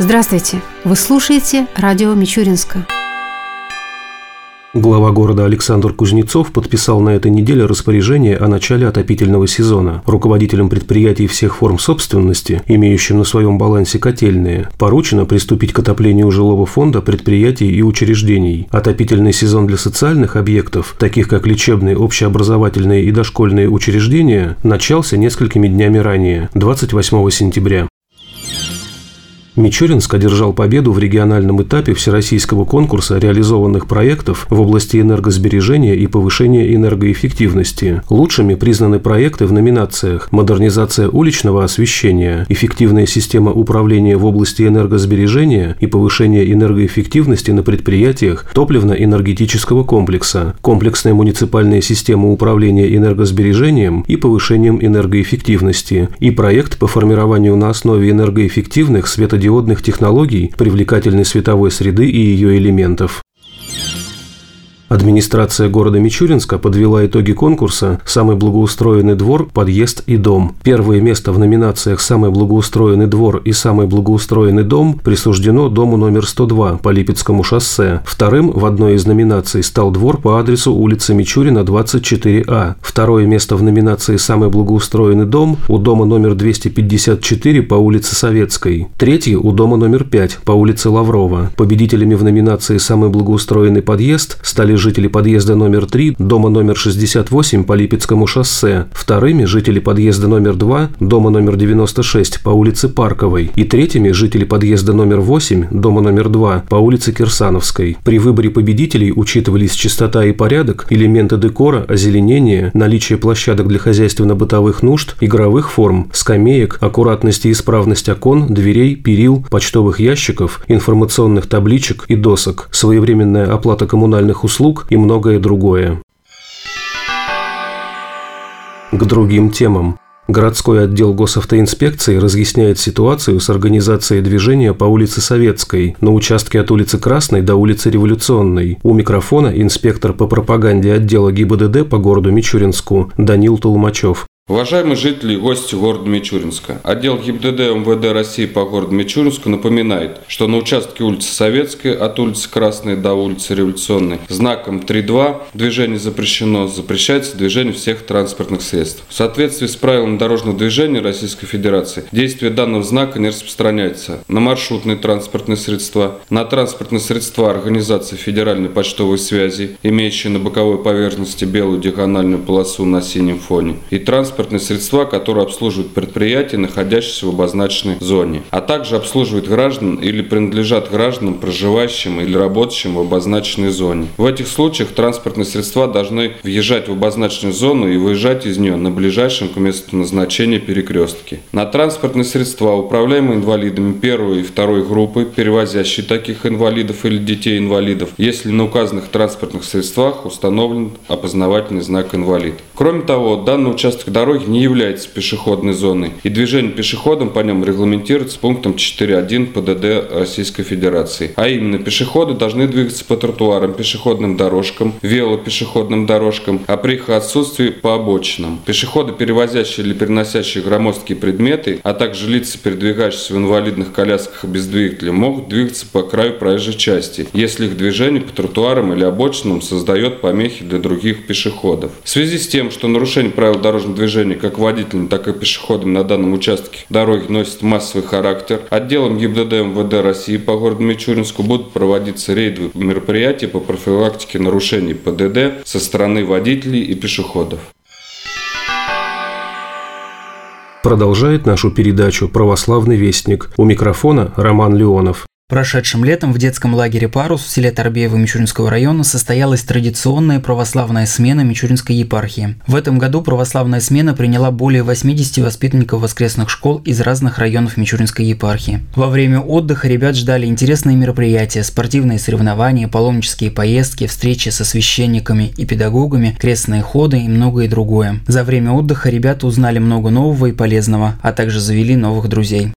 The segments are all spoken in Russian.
Здравствуйте! Вы слушаете радио Мичуринска. Глава города Александр Кузнецов подписал на этой неделе распоряжение о начале отопительного сезона. Руководителям предприятий всех форм собственности, имеющим на своем балансе котельные, поручено приступить к отоплению жилого фонда предприятий и учреждений. Отопительный сезон для социальных объектов, таких как лечебные, общеобразовательные и дошкольные учреждения, начался несколькими днями ранее, 28 сентября. Мичуринск одержал победу в региональном этапе всероссийского конкурса реализованных проектов в области энергосбережения и повышения энергоэффективности. Лучшими признаны проекты в номинациях «Модернизация уличного освещения», «Эффективная система управления в области энергосбережения и повышения энергоэффективности на предприятиях топливно-энергетического комплекса», «Комплексная муниципальная система управления энергосбережением и повышением энергоэффективности» и проект по формированию на основе энергоэффективных светодиодных светодиодных технологий, привлекательной световой среды и ее элементов. Администрация города Мичуринска подвела итоги конкурса «Самый благоустроенный двор, подъезд и дом». Первое место в номинациях «Самый благоустроенный двор» и «Самый благоустроенный дом» присуждено дому номер 102 по Липецкому шоссе. Вторым в одной из номинаций стал двор по адресу улица Мичурина, 24А. Второе место в номинации «Самый благоустроенный дом» у дома номер 254 по улице Советской. Третье у дома номер 5 по улице Лаврова. Победителями в номинации «Самый благоустроенный подъезд» стали жители подъезда номер 3, дома номер 68 по Липецкому шоссе, вторыми – жители подъезда номер 2, дома номер 96 по улице Парковой и третьими – жители подъезда номер 8, дома номер 2 по улице Кирсановской. При выборе победителей учитывались чистота и порядок, элементы декора, озеленение, наличие площадок для хозяйственно-бытовых нужд, игровых форм, скамеек, аккуратность и исправность окон, дверей, перил, почтовых ящиков, информационных табличек и досок, своевременная оплата коммунальных услуг, услуг и многое другое. К другим темам. Городской отдел госавтоинспекции разъясняет ситуацию с организацией движения по улице Советской на участке от улицы Красной до улицы Революционной. У микрофона инспектор по пропаганде отдела ГИБДД по городу Мичуринску Данил Толмачев. Уважаемые жители и гости города Мичуринска, отдел ГИБДД МВД России по городу Мичуринску напоминает, что на участке улицы Советской от улицы Красной до улицы Революционной знаком 3.2 движение запрещено, запрещается движение всех транспортных средств. В соответствии с правилами дорожного движения Российской Федерации действие данного знака не распространяется на маршрутные транспортные средства, на транспортные средства организации федеральной почтовой связи, имеющие на боковой поверхности белую диагональную полосу на синем фоне, и транспорт транспортные средства, которые обслуживают предприятия, находящиеся в обозначенной зоне, а также обслуживают граждан или принадлежат гражданам, проживающим или работающим в обозначенной зоне. В этих случаях транспортные средства должны въезжать в обозначенную зону и выезжать из нее на ближайшем к месту назначения перекрестке. На транспортные средства, управляемые инвалидами первой и второй группы, перевозящие таких инвалидов или детей-инвалидов, если на указанных транспортных средствах установлен опознавательный знак инвалид. Кроме того, данный участок дороги дороги не является пешеходной зоной, и движение пешеходом по нем регламентируется пунктом 4.1 ПДД Российской Федерации. А именно, пешеходы должны двигаться по тротуарам, пешеходным дорожкам, велопешеходным дорожкам, а при их отсутствии по обочинам. Пешеходы, перевозящие или переносящие громоздкие предметы, а также лица, передвигающиеся в инвалидных колясках без двигателя, могут двигаться по краю проезжей части, если их движение по тротуарам или обочинам создает помехи для других пешеходов. В связи с тем, что нарушение правил дорожного движения движения как водителям, так и пешеходам на данном участке дороги носит массовый характер. Отделом ГИБДД МВД России по городу Мичуринску будут проводиться рейдовые мероприятия по профилактике нарушений ПДД со стороны водителей и пешеходов. Продолжает нашу передачу «Православный вестник». У микрофона Роман Леонов. Прошедшим летом в детском лагере «Парус» в селе Торбеево Мичуринского района состоялась традиционная православная смена Мичуринской епархии. В этом году православная смена приняла более 80 воспитанников воскресных школ из разных районов Мичуринской епархии. Во время отдыха ребят ждали интересные мероприятия, спортивные соревнования, паломнические поездки, встречи со священниками и педагогами, крестные ходы и многое другое. За время отдыха ребята узнали много нового и полезного, а также завели новых друзей.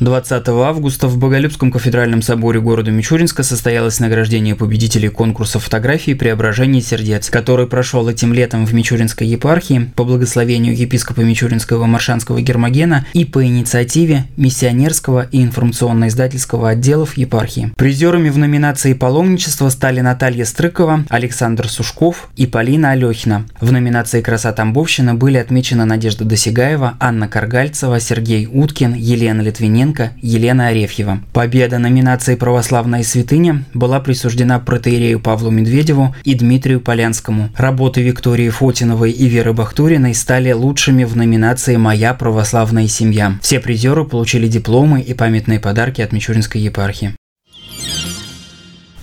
20 августа в Боголюбском кафедральном соборе города Мичуринска состоялось награждение победителей конкурса фотографий «Преображение сердец», который прошел этим летом в Мичуринской епархии по благословению епископа Мичуринского Маршанского Гермогена и по инициативе миссионерского и информационно-издательского отделов епархии. Призерами в номинации «Паломничество» стали Наталья Стрыкова, Александр Сушков и Полина Алехина. В номинации «Краса Тамбовщина» были отмечены Надежда Досигаева, Анна Каргальцева, Сергей Уткин, Елена Литвиненко, Романенко, Елена Арефьева. Победа номинации «Православная святыня» была присуждена протеерею Павлу Медведеву и Дмитрию Полянскому. Работы Виктории Фотиновой и Веры Бахтуриной стали лучшими в номинации «Моя православная семья». Все призеры получили дипломы и памятные подарки от Мичуринской епархии.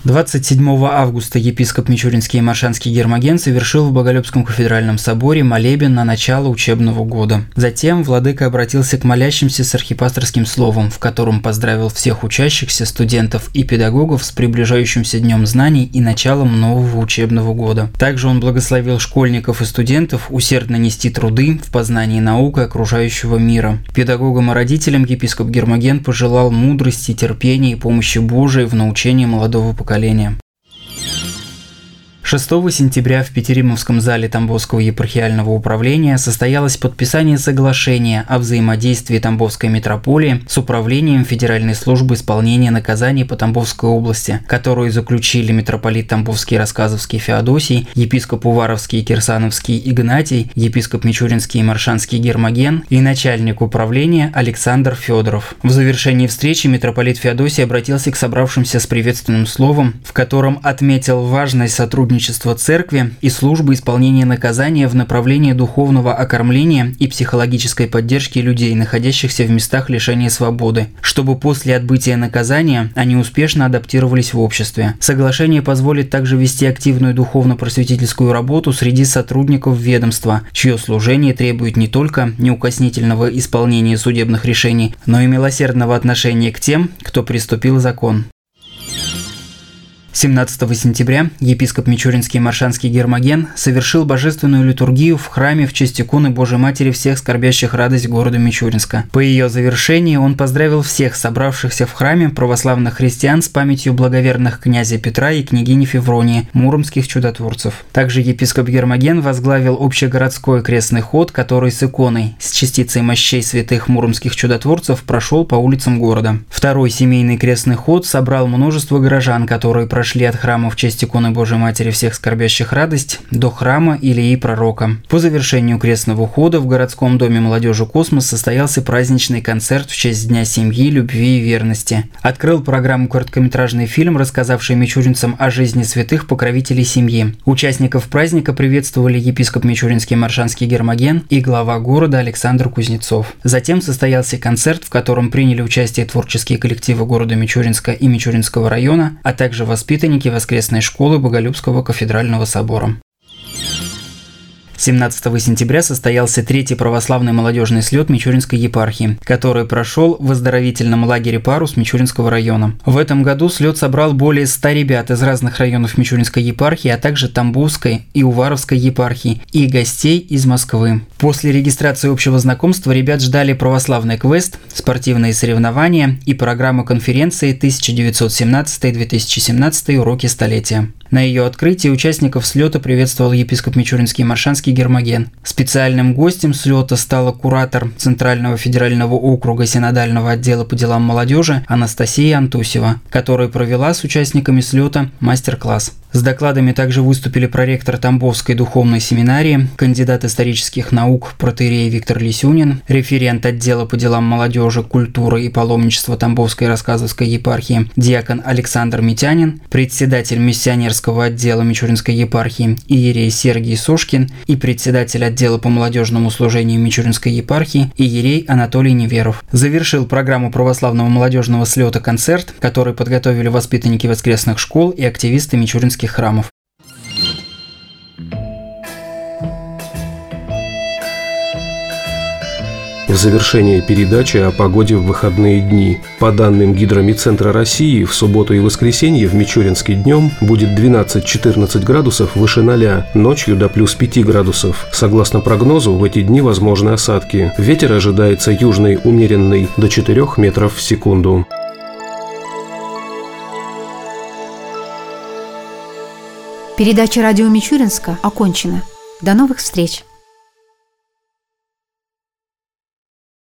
27 августа епископ Мичуринский и Маршанский Гермоген совершил в Боголюбском кафедральном соборе молебен на начало учебного года. Затем владыка обратился к молящимся с архипасторским словом, в котором поздравил всех учащихся, студентов и педагогов с приближающимся днем знаний и началом нового учебного года. Также он благословил школьников и студентов усердно нести труды в познании наук и окружающего мира. Педагогам и родителям епископ Гермоген пожелал мудрости, терпения и помощи Божией в научении молодого поколения поколения. 6 сентября в Петеримовском зале Тамбовского епархиального управления состоялось подписание соглашения о взаимодействии Тамбовской метрополии с Управлением Федеральной службы исполнения наказаний по Тамбовской области, которую заключили митрополит Тамбовский Рассказовский Феодосий, епископ Уваровский Кирсановский Игнатий, епископ Мичуринский Маршанский Гермоген и начальник управления Александр Федоров. В завершении встречи митрополит Феодосий обратился к собравшимся с приветственным словом, в котором отметил важность сотрудничества сотрудничество церкви и службы исполнения наказания в направлении духовного окормления и психологической поддержки людей, находящихся в местах лишения свободы, чтобы после отбытия наказания они успешно адаптировались в обществе. Соглашение позволит также вести активную духовно-просветительскую работу среди сотрудников ведомства, чье служение требует не только неукоснительного исполнения судебных решений, но и милосердного отношения к тем, кто приступил закон. 17 сентября епископ Мичуринский Маршанский Гермоген совершил божественную литургию в храме в честь иконы Божьей Матери всех скорбящих радость города Мичуринска. По ее завершении он поздравил всех собравшихся в храме православных христиан с памятью благоверных князя Петра и княгини Февронии, муромских чудотворцев. Также епископ Гермоген возглавил общегородской крестный ход, который с иконой, с частицей мощей святых муромских чудотворцев прошел по улицам города. Второй семейный крестный ход собрал множество горожан, которые прошли прошли от храма в честь иконы Божьей Матери всех скорбящих радость до храма Илии Пророка. По завершению крестного ухода в городском доме молодежи «Космос» состоялся праздничный концерт в честь Дня семьи, любви и верности. Открыл программу короткометражный фильм, рассказавший мичуринцам о жизни святых покровителей семьи. Участников праздника приветствовали епископ Мичуринский Маршанский Гермоген и глава города Александр Кузнецов. Затем состоялся концерт, в котором приняли участие творческие коллективы города Мичуринска и Мичуринского района, а также воспитанники воспитанники воскресной школы Боголюбского кафедрального собора. 17 сентября состоялся третий православный молодежный слет Мичуринской епархии, который прошел в оздоровительном лагере «Парус» Мичуринского района. В этом году слет собрал более 100 ребят из разных районов Мичуринской епархии, а также Тамбовской и Уваровской епархии и гостей из Москвы. После регистрации общего знакомства ребят ждали православный квест, спортивные соревнования и программа конференции 1917-2017 уроки столетия. На ее открытии участников слета приветствовал епископ Мичуринский Маршанский Гермоген. Специальным гостем слета стала куратор Центрального федерального округа Синодального отдела по делам молодежи Анастасия Антусева, которая провела с участниками слета мастер-класс. С докладами также выступили проректор Тамбовской духовной семинарии, кандидат исторических наук протеерей Виктор Лисюнин, референт отдела по делам молодежи, культуры и паломничества Тамбовской рассказовской епархии, диакон Александр Митянин, председатель миссионерского отдела Мичуринской епархии Иерей Сергий Сошкин и председатель отдела по молодежному служению Мичуринской епархии Иерей Анатолий Неверов. Завершил программу православного молодежного слета концерт, который подготовили воспитанники воскресных школ и активисты Мичуринских храмов. В завершение передачи о погоде в выходные дни. По данным Гидромедцентра России, в субботу и воскресенье в Мичуринске днем будет 12-14 градусов выше 0, ночью до плюс 5 градусов. Согласно прогнозу, в эти дни возможны осадки. Ветер ожидается южный умеренный до 4 метров в секунду. Передача радио Мичуринска окончена. До новых встреч!